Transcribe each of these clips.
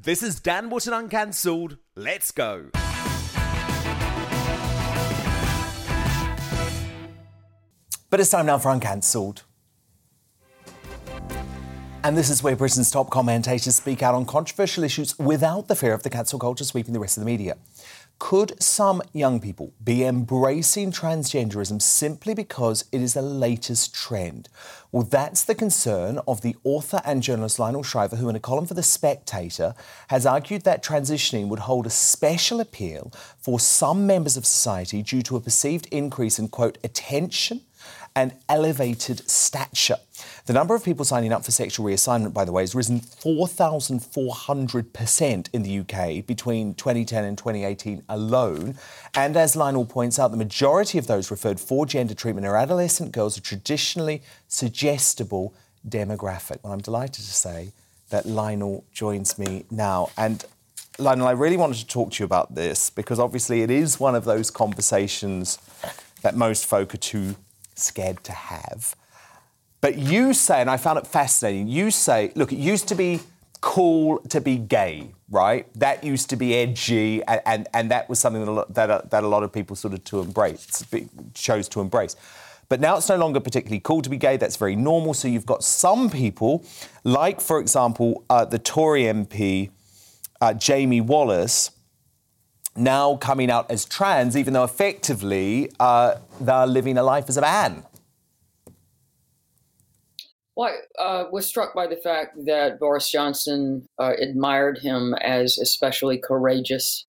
This is Dan Wootton Uncancelled. Let's go. But it's time now for Uncancelled. And this is where Britain's top commentators speak out on controversial issues without the fear of the cancel culture sweeping the rest of the media. Could some young people be embracing transgenderism simply because it is the latest trend? Well, that's the concern of the author and journalist Lionel Shriver, who, in a column for The Spectator, has argued that transitioning would hold a special appeal for some members of society due to a perceived increase in, quote, attention and elevated stature. The number of people signing up for sexual reassignment, by the way, has risen 4,400% in the UK between 2010 and 2018 alone. And as Lionel points out, the majority of those referred for gender treatment are adolescent girls, a traditionally suggestible demographic. Well, I'm delighted to say that Lionel joins me now. And Lionel, I really wanted to talk to you about this because obviously it is one of those conversations that most folk are too scared to have. But you say, and I found it fascinating, you say, look, it used to be cool to be gay, right? That used to be edgy, and, and, and that was something that a, lot, that, a, that a lot of people sort of to embrace, chose to embrace. But now it's no longer particularly cool to be gay. That's very normal. So you've got some people, like, for example, uh, the Tory MP, uh, Jamie Wallis, now coming out as trans, even though effectively uh, they're living a life as a man. Well, I uh, was struck by the fact that Boris Johnson uh, admired him as especially courageous,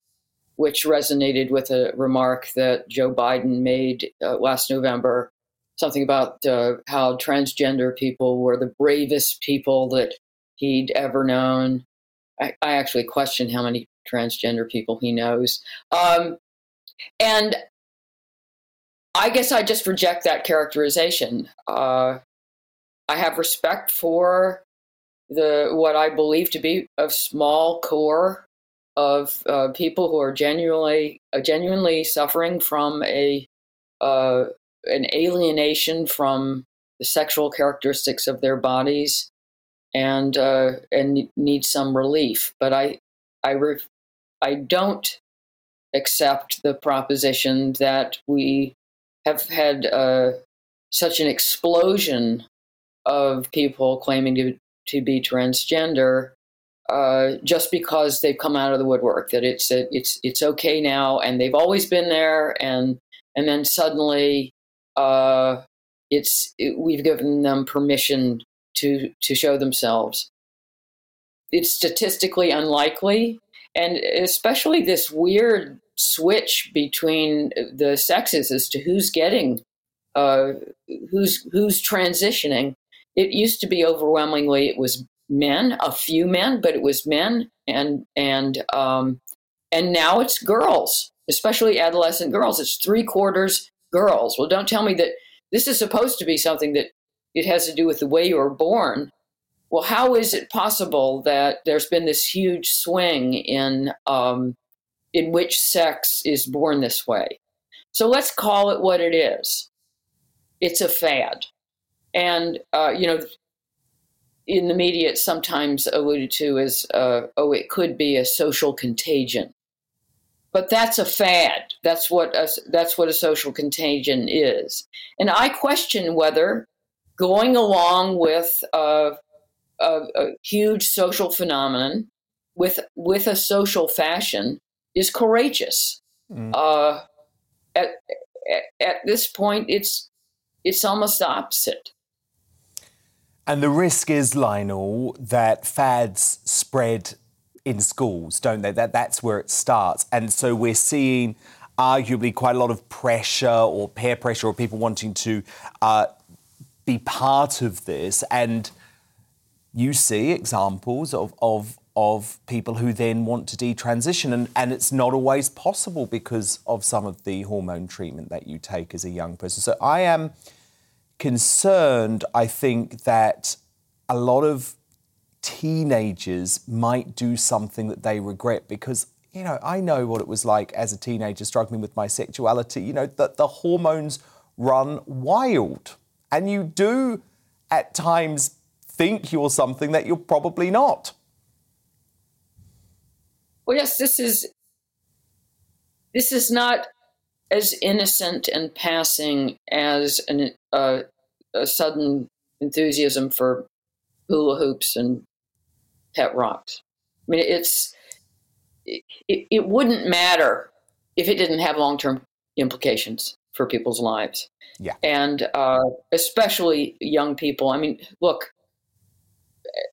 which resonated with a remark that Joe Biden made uh, last November something about uh, how transgender people were the bravest people that he'd ever known. I, I actually question how many transgender people he knows. Um, and I guess I just reject that characterization. Uh, I have respect for the what I believe to be a small core of uh, people who are genuinely uh, genuinely suffering from a uh, an alienation from the sexual characteristics of their bodies and uh, and need some relief. But I I re- I don't accept the proposition that we have had uh, such an explosion of people claiming to, to be transgender uh, just because they've come out of the woodwork. That it's a, it's it's okay now, and they've always been there, and and then suddenly uh, it's it, we've given them permission to to show themselves. It's statistically unlikely and especially this weird switch between the sexes as to who's getting uh, who's who's transitioning. It used to be overwhelmingly it was men a few men but it was men and and um, and now it's girls especially adolescent girls. It's three quarters girls. Well don't tell me that this is supposed to be something that it has to do with the way you were born well, how is it possible that there's been this huge swing in um, in which sex is born this way? So let's call it what it is. It's a fad, and uh, you know, in the media, it's sometimes alluded to as, uh, oh, it could be a social contagion. But that's a fad. That's what a, that's what a social contagion is. And I question whether going along with uh, a, a huge social phenomenon with with a social fashion is courageous. Mm. Uh, at, at, at this point, it's it's almost the opposite. And the risk is, Lionel, that fads spread in schools, don't they? That that's where it starts, and so we're seeing arguably quite a lot of pressure or peer pressure or people wanting to uh, be part of this and you see examples of, of, of people who then want to detransition, and, and it's not always possible because of some of the hormone treatment that you take as a young person. So I am concerned, I think, that a lot of teenagers might do something that they regret because you know I know what it was like as a teenager struggling with my sexuality you know that the hormones run wild and you do at times think you're something that you're probably not. Well, yes, this is this is not as innocent and passing as an, uh, a sudden enthusiasm for hula hoops and pet rocks. I mean, it's it, it wouldn't matter if it didn't have long term implications for people's lives. Yeah. And uh, especially young people. I mean, look,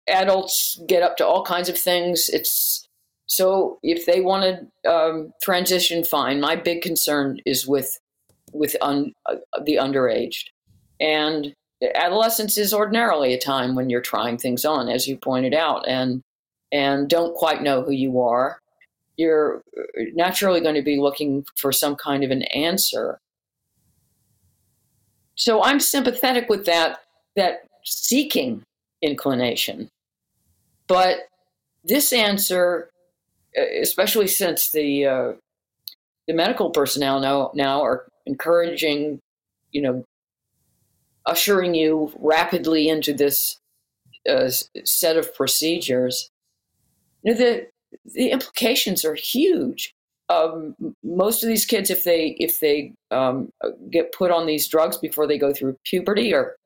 adults get up to all kinds of things. It's so if they want to um, transition, fine. My big concern is with with un, uh, the underaged, and adolescence is ordinarily a time when you're trying things on, as you pointed out, and and don't quite know who you are. You're naturally going to be looking for some kind of an answer. So I'm sympathetic with that that seeking inclination. But this answer, especially since the uh, the medical personnel now now are encouraging, you know, ushering you rapidly into this uh, set of procedures, you know, the the implications are huge. Um, most of these kids, if they if they um, get put on these drugs before they go through puberty, are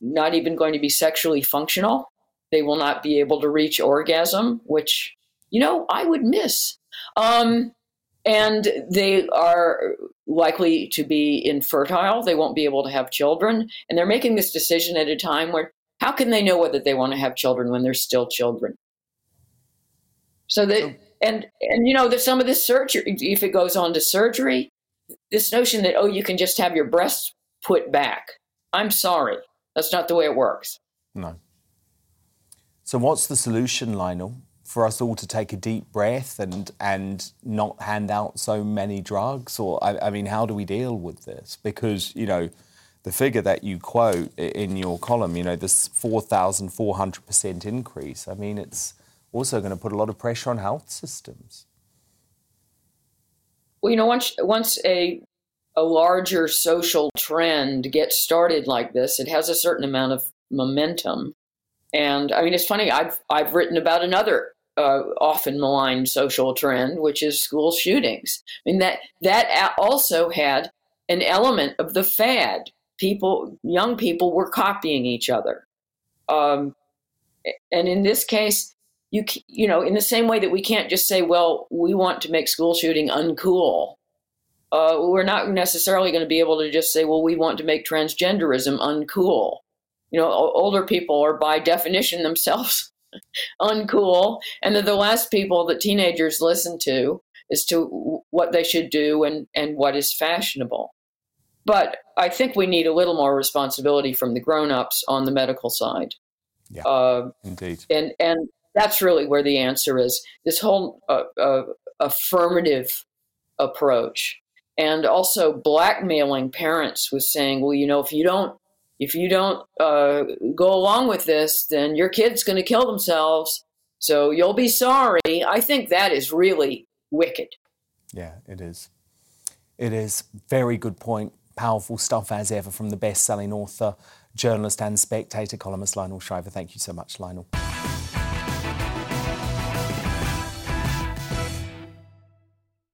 not even going to be sexually functional. They will not be able to reach orgasm, which you know I would miss. Um, and they are likely to be infertile. They won't be able to have children, and they're making this decision at a time where how can they know whether they want to have children when they're still children? So that and and you know that some of this surgery, if it goes on to surgery, this notion that oh you can just have your breasts put back. I'm sorry, that's not the way it works. No. So what's the solution, Lionel, for us all to take a deep breath and and not hand out so many drugs? Or I, I mean, how do we deal with this? Because you know the figure that you quote in your column, you know, this 4,400% increase, I mean, it's also going to put a lot of pressure on health systems. Well, you know, once once a a larger social trend gets started like this, it has a certain amount of momentum. And I mean, it's funny. I've I've written about another uh, often maligned social trend, which is school shootings. I mean that that also had an element of the fad. People, young people, were copying each other. Um, and in this case, you you know, in the same way that we can't just say, well, we want to make school shooting uncool. Uh, we're not necessarily going to be able to just say, well, we want to make transgenderism uncool. You know, older people are by definition themselves uncool, and they're the last people that teenagers listen to as to what they should do and, and what is fashionable. But I think we need a little more responsibility from the grown-ups on the medical side. Yeah, uh, indeed. And and that's really where the answer is. This whole uh, uh, affirmative approach, and also blackmailing parents with saying, "Well, you know, if you don't, if you don't uh, go along with this, then your kid's going to kill themselves. So you'll be sorry." I think that is really wicked. Yeah, it is. It is very good point. Powerful stuff as ever from the best-selling author, journalist, and spectator columnist Lionel Shriver. Thank you so much, Lionel.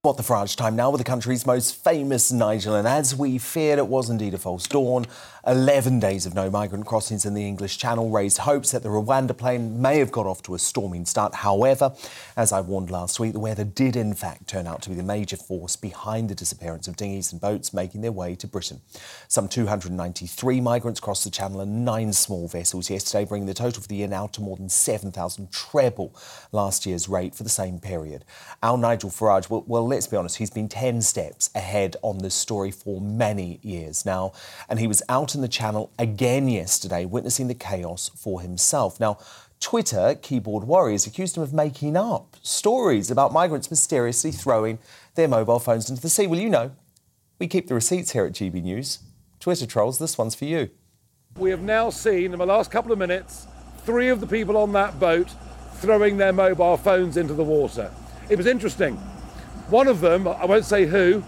What the Farage time now with the country's most famous Nigel, and as we feared, it was indeed a false dawn. 11 days of no migrant crossings in the English Channel raised hopes that the Rwanda plane may have got off to a storming start. However, as I warned last week, the weather did in fact turn out to be the major force behind the disappearance of dinghies and boats making their way to Britain. Some 293 migrants crossed the Channel and nine small vessels yesterday, bringing the total for the year now to more than 7,000, treble last year's rate for the same period. Our Nigel Farage, well, well let's be honest, he's been 10 steps ahead on this story for many years now, and he was out in the channel again yesterday, witnessing the chaos for himself. Now, Twitter keyboard warriors accused him of making up stories about migrants mysteriously throwing their mobile phones into the sea. Well, you know, we keep the receipts here at GB News. Twitter trolls, this one's for you. We have now seen in the last couple of minutes three of the people on that boat throwing their mobile phones into the water. It was interesting. One of them, I won't say who,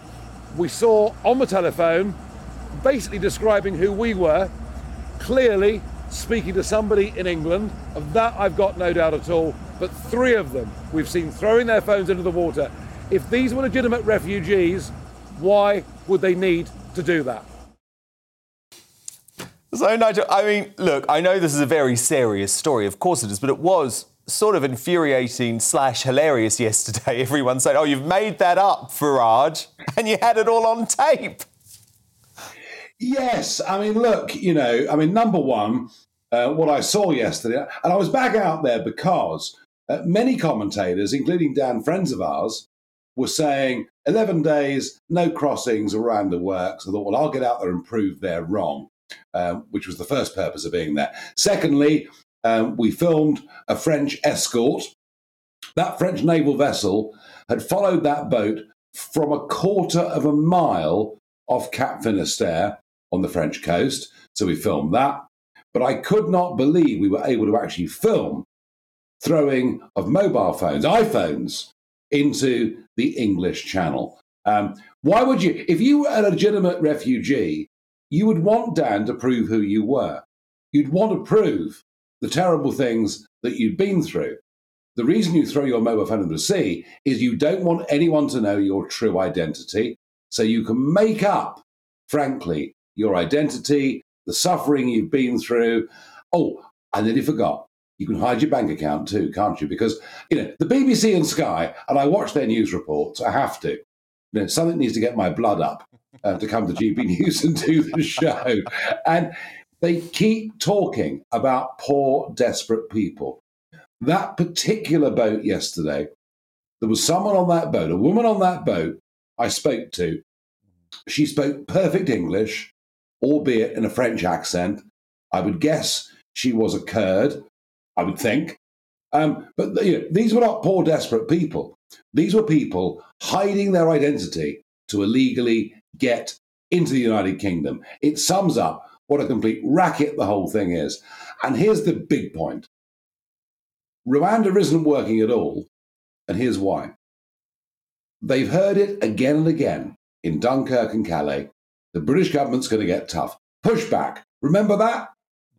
we saw on the telephone basically describing who we were, clearly speaking to somebody in England. Of that, I've got no doubt at all. but three of them we've seen throwing their phones into the water. If these were legitimate refugees, why would they need to do that? So, Nigel, I mean, look, I know this is a very serious story, of course it is, but it was sort of infuriating slash hilarious yesterday. Everyone said, oh, you've made that up, Farage, and you had it all on tape. Yes, I mean, look, you know, I mean, number one, uh, what I saw yesterday, and I was back out there because uh, many commentators, including Dan, friends of ours, were saying 11 days, no crossings, Rwanda works. I thought, well, I'll get out there and prove they're wrong, um, which was the first purpose of being there. Secondly, um, we filmed a French escort. That French naval vessel had followed that boat from a quarter of a mile off Cap Finisterre on the French coast. So we filmed that. But I could not believe we were able to actually film throwing of mobile phones, iPhones, into the English Channel. Um, why would you, if you were a legitimate refugee, you would want Dan to prove who you were. You'd want to prove the terrible things that you've been through. The reason you throw your mobile phone into the sea is you don't want anyone to know your true identity. So you can make up, frankly, your identity, the suffering you've been through. Oh, I nearly forgot. You can hide your bank account too, can't you? Because, you know, the BBC and Sky, and I watch their news reports, I have to. You know, something needs to get my blood up uh, to come to GB News and do the show. And they keep talking about poor, desperate people. That particular boat yesterday, there was someone on that boat, a woman on that boat I spoke to. She spoke perfect English, albeit in a French accent. I would guess she was a Kurd, I would think. Um, but you know, these were not poor, desperate people. These were people hiding their identity to illegally get into the United Kingdom. It sums up what a complete racket the whole thing is. And here's the big point Rwanda isn't working at all, and here's why. They've heard it again and again in Dunkirk and Calais. The British government's going to get tough. Push back. Remember that?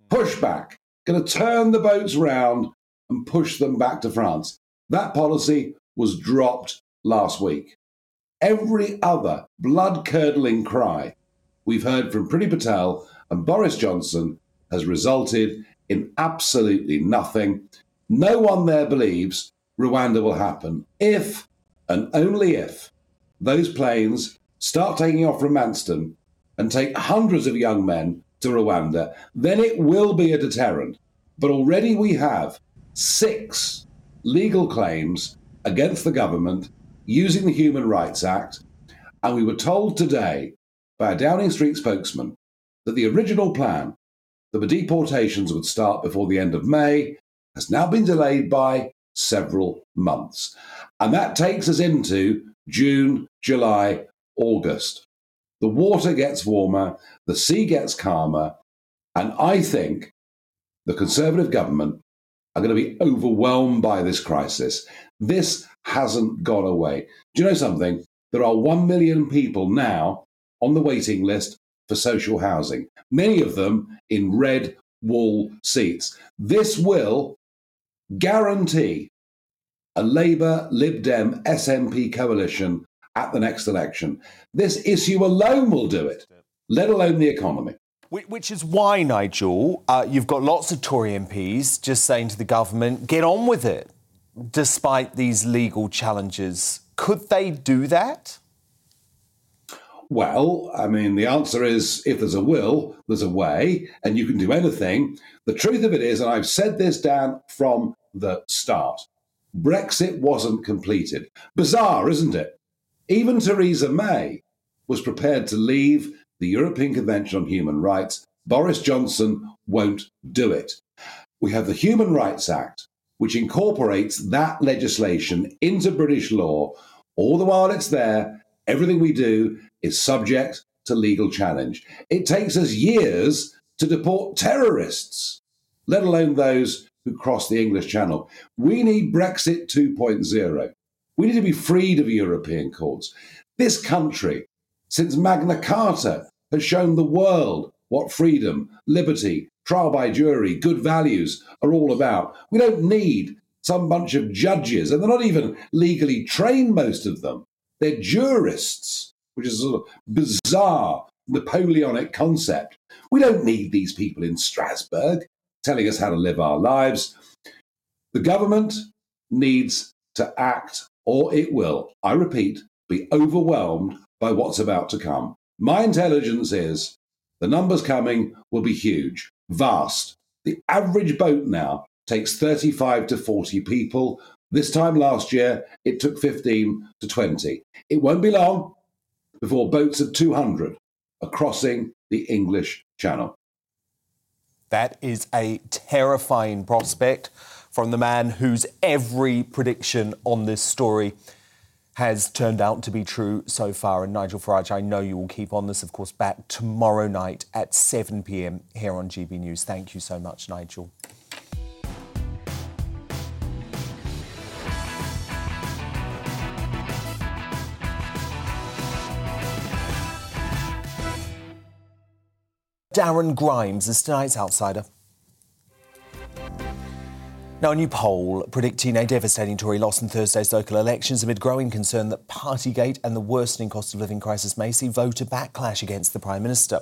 Push back. Going to turn the boats round and push them back to France. That policy was dropped last week. Every other blood curdling cry we've heard from Priti Patel and Boris Johnson has resulted in absolutely nothing. No one there believes Rwanda will happen if and only if those planes start taking off from Manston and take hundreds of young men to Rwanda, then it will be a deterrent. But already we have six legal claims against the government using the Human Rights Act. And we were told today by a Downing Street spokesman that the original plan that the deportations would start before the end of May has now been delayed by several months. And that takes us into June, July, August. The water gets warmer, the sea gets calmer, and I think the Conservative government are going to be overwhelmed by this crisis. This hasn't gone away. Do you know something? There are 1 million people now on the waiting list for social housing, many of them in red wall seats. This will guarantee a Labour, Lib Dem, SNP coalition at the next election. This issue alone will do it, let alone the economy. Which is why, Nigel, uh, you've got lots of Tory MPs just saying to the government, get on with it, despite these legal challenges. Could they do that? Well, I mean, the answer is if there's a will, there's a way, and you can do anything. The truth of it is, and I've said this, Dan, from the start Brexit wasn't completed. Bizarre, isn't it? Even Theresa May was prepared to leave the European Convention on Human Rights. Boris Johnson won't do it. We have the Human Rights Act, which incorporates that legislation into British law. All the while it's there, everything we do is subject to legal challenge. It takes us years to deport terrorists, let alone those who cross the English Channel. We need Brexit 2.0. We need to be freed of European courts. This country since Magna Carta has shown the world what freedom, liberty, trial by jury, good values are all about. We don't need some bunch of judges, and they're not even legally trained, most of them. They're jurists, which is a sort of bizarre Napoleonic concept. We don't need these people in Strasbourg telling us how to live our lives. The government needs to act, or it will, I repeat, be overwhelmed by what's about to come. My intelligence is the numbers coming will be huge, vast. The average boat now takes 35 to 40 people. This time last year, it took 15 to 20. It won't be long before boats of 200 are crossing the English Channel. That is a terrifying prospect from the man whose every prediction on this story has turned out to be true so far. And Nigel Farage, I know you will keep on this, of course, back tomorrow night at 7 pm here on GB News. Thank you so much, Nigel. Darren Grimes is tonight's outsider. Now, a new poll predicting a devastating Tory loss in Thursday's local elections amid growing concern that Partygate and the worsening cost of living crisis may see voter backlash against the Prime Minister.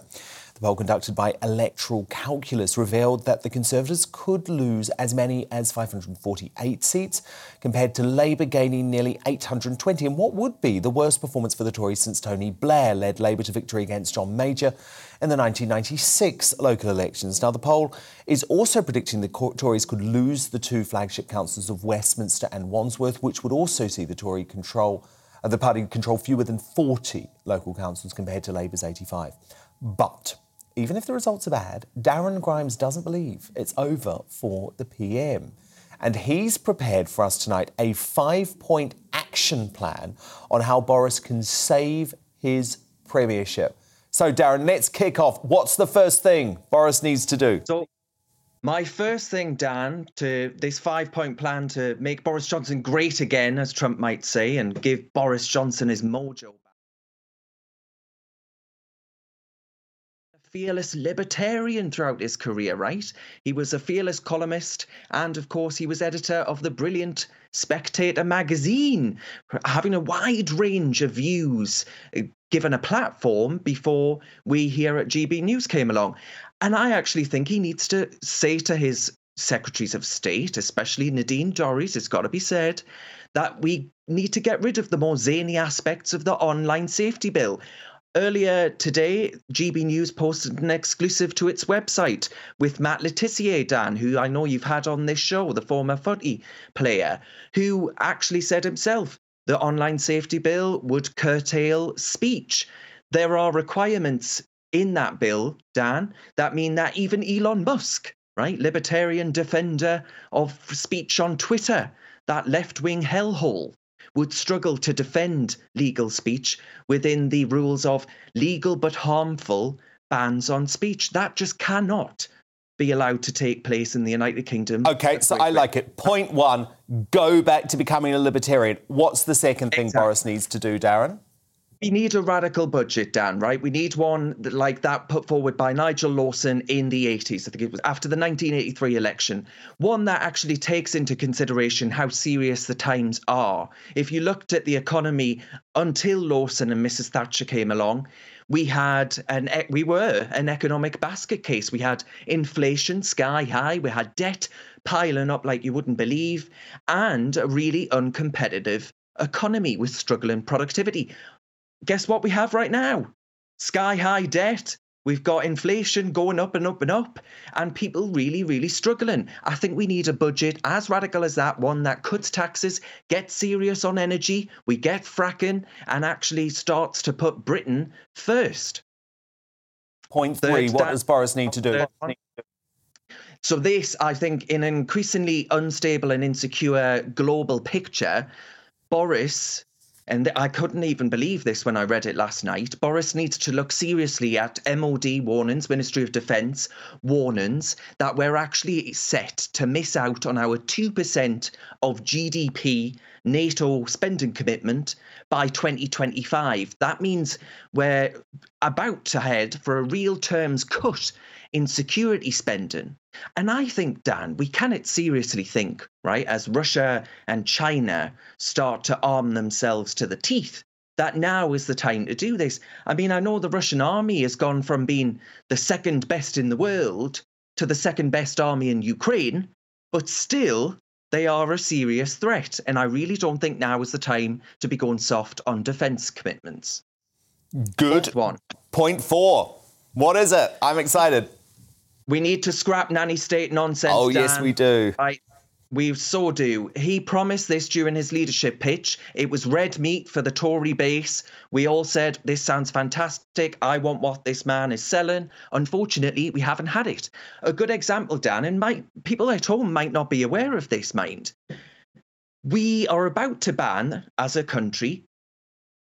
Poll conducted by Electoral Calculus revealed that the Conservatives could lose as many as 548 seats, compared to Labour gaining nearly 820, in what would be the worst performance for the Tories since Tony Blair led Labour to victory against John Major in the 1996 local elections. Now, the poll is also predicting the Tories could lose the two flagship councils of Westminster and Wandsworth, which would also see the Tory control. Uh, the party control fewer than 40 local councils compared to Labour's 85. But even if the results are bad, Darren Grimes doesn't believe it's over for the PM. And he's prepared for us tonight a five point action plan on how Boris can save his premiership. So, Darren, let's kick off. What's the first thing Boris needs to do? So, my first thing, Dan, to this five point plan to make Boris Johnson great again, as Trump might say, and give Boris Johnson his mojo fearless libertarian throughout his career, right? He was a fearless columnist, and of course, he was editor of the brilliant Spectator magazine, having a wide range of views, uh, given a platform before we here at GB News came along. And I actually think he needs to say to his secretaries of state, especially Nadine Dorries, it's got to be said, that we need to get rid of the more zany aspects of the online safety bill. Earlier today, GB News posted an exclusive to its website with Matt Le Tissier Dan, who I know you've had on this show, the former footy player, who actually said himself the online safety bill would curtail speech. There are requirements in that bill, Dan, that mean that even Elon Musk, right, libertarian defender of speech on Twitter, that left wing hellhole, would struggle to defend legal speech within the rules of legal but harmful bans on speech. That just cannot be allowed to take place in the United Kingdom. Okay, so I like it. Point one go back to becoming a libertarian. What's the second thing exactly. Boris needs to do, Darren? We need a radical budget, Dan, right? We need one like that put forward by Nigel Lawson in the 80s. I think it was after the 1983 election. One that actually takes into consideration how serious the times are. If you looked at the economy until Lawson and Mrs. Thatcher came along, we had an we were an economic basket case. We had inflation sky high. We had debt piling up like you wouldn't believe, and a really uncompetitive economy with struggling productivity guess what we have right now? Sky high debt. We've got inflation going up and up and up, and people really, really struggling. I think we need a budget as radical as that one that cuts taxes, gets serious on energy, we get fracking, and actually starts to put Britain first. Point three what does Boris need to do? So, this, I think, in an increasingly unstable and insecure global picture, Boris and I couldn't even believe this when I read it last night. Boris needs to look seriously at MOD warnings, Ministry of Defence warnings, that we're actually set to miss out on our 2% of GDP NATO spending commitment by 2025. That means we're about to head for a real terms cut in security spending. And I think, Dan, we cannot seriously think, right, as Russia and China start to arm themselves to the teeth, that now is the time to do this. I mean, I know the Russian army has gone from being the second best in the world to the second best army in Ukraine, but still, they are a serious threat. And I really don't think now is the time to be going soft on defence commitments. Good. Fourth one. Point four. What is it? I'm excited. We need to scrap nanny state nonsense. Oh, yes, we do. Right. We so do. He promised this during his leadership pitch. It was red meat for the Tory base. We all said, This sounds fantastic. I want what this man is selling. Unfortunately, we haven't had it. A good example, Dan, and might, people at home might not be aware of this, mind. We are about to ban, as a country,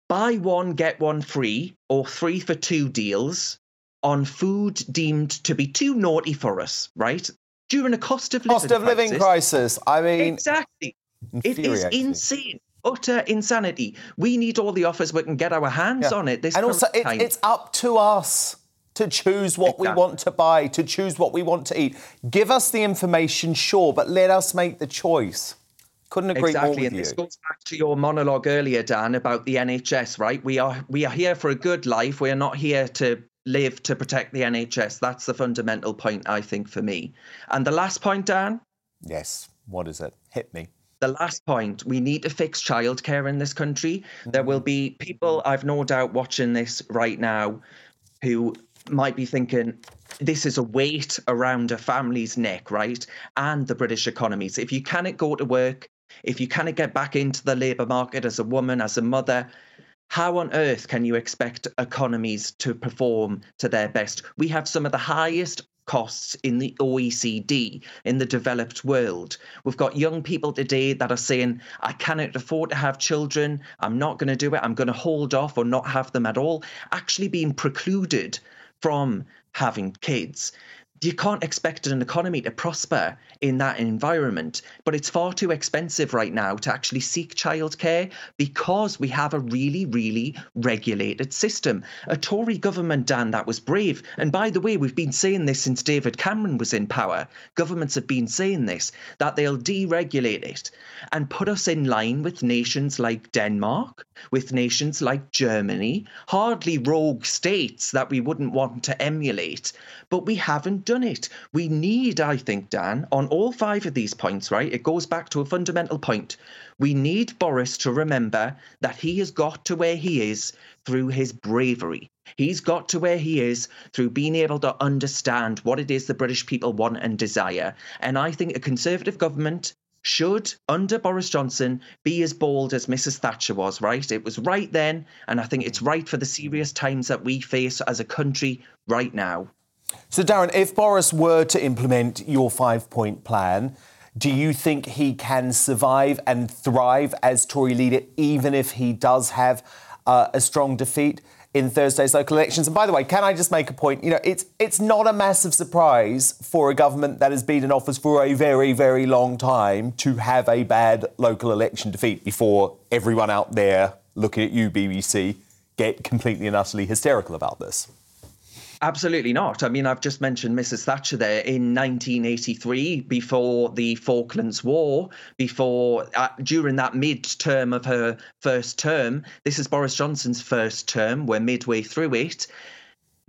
buy one, get one free, or three for two deals on food deemed to be too naughty for us, right? During a cost of living Cost of living crisis. I mean, Exactly. It is insane. Utter insanity. We need all the offers we can get our hands Yeah. on it. This and also, current it's, up to us to choose what we want to buy, to choose what we want to eat. Give us the information, sure, but let us make the choice. Couldn't agree more exactly, with and you. this goes back to your monologue earlier, Dan, about the NHS. Right? We are we are here for a good life. We are not here to live to protect the NHS. That's the fundamental point, I think, for me. And the last point, Dan, Yes. What is it? Hit me. the last point we need to fix childcare in this country there will mm. be people i've no doubt watching this right now who might be thinking this is a weight around a family's neck right and the british economy. So if you cannot go to work if you cannot get back into the labour market as a woman as a mother how on earth can you expect economies to perform to their best? We have some of the highest costs in the OECD, in the developed world. We've got young people today that are saying, I cannot afford to have children. I'm not going to do it. I'm going to hold off or not have them at all, actually being precluded from having kids. You can't expect an economy to prosper in that environment, but it's far too expensive right now to actually seek childcare because we have a really, really regulated system. A Tory government, Dan, that was brave. And by the way, we've been saying this since David Cameron was in power. Governments have been saying this that they'll deregulate it and put us in line with nations like Denmark, with nations like Germany, hardly rogue states that we wouldn't want to emulate. But we haven't done it. We need, I think, Dan, on all five of these points, right? It goes back to a fundamental point. We need Boris to remember that he has got to where he is through his bravery. He's got to where he is through being able to understand what it is the British people want and desire. And I think a Conservative government should, under Boris Johnson, be as bold as Mrs. Thatcher was, right? It was right then, and I think it's right for the serious times that we face as a country right now. So, Darren, if Boris were to implement your five point plan, do you think he can survive and thrive as Tory leader, even if he does have uh, a strong defeat in Thursday's local elections? And by the way, can I just make a point? You know, it's it's not a massive surprise for a government that has been in office for a very, very long time to have a bad local election defeat before everyone out there looking at you, BBC, get completely and utterly hysterical about this. Absolutely not. I mean, I've just mentioned Mrs. Thatcher there in 1983, before the Falklands War, before uh, during that mid-term of her first term. This is Boris Johnson's first term. We're midway through it.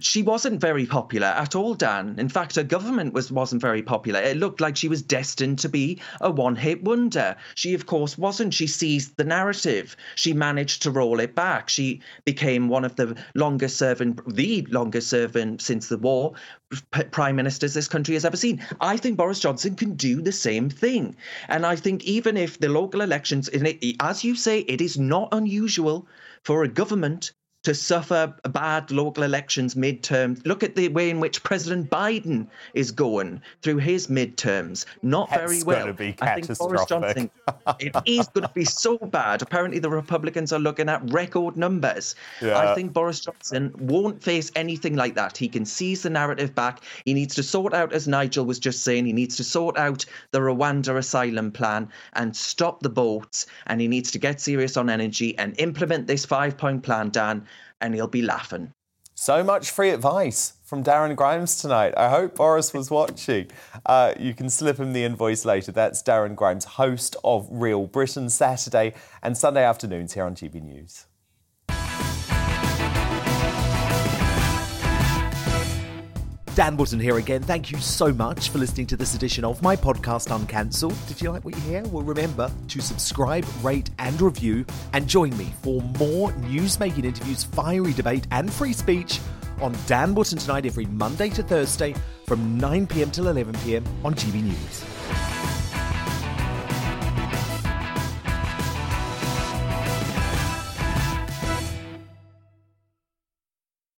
She wasn't very popular at all, Dan. In fact, her government was wasn't very popular. It looked like she was destined to be a one-hit wonder. She, of course, wasn't. She seized the narrative. She managed to roll it back. She became one of the longest serving, the longest serving since the war, prime ministers this country has ever seen. I think Boris Johnson can do the same thing. And I think even if the local elections, as you say, it is not unusual for a government to suffer bad local elections midterm. Look at the way in which President Biden is going through his midterms. Not That's very well. gonna be I think Boris catastrophic. Johnson, it is going to be so bad. Apparently, the Republicans are looking at record numbers. Yeah. I think Boris Johnson won't face anything like that. He can seize the narrative back. He needs to sort out, as Nigel was just saying, he needs to sort out the Rwanda asylum plan and stop the boats. And he needs to get serious on energy and implement this five point plan, Dan, and he'll be laughing. So much free advice from Darren Grimes tonight. I hope Boris was watching. Uh, you can slip him the invoice later. That's Darren Grimes, host of Real Britain, Saturday and Sunday afternoons here on GB News. Dan Wootton here again. Thank you so much for listening to this edition of my podcast Uncancelled. Did you like what you hear? Well, remember to subscribe, rate, and review, and join me for more news-making interviews, fiery debate, and free speech on Dan Wootton tonight every Monday to Thursday from 9 pm till 11 pm on GB News.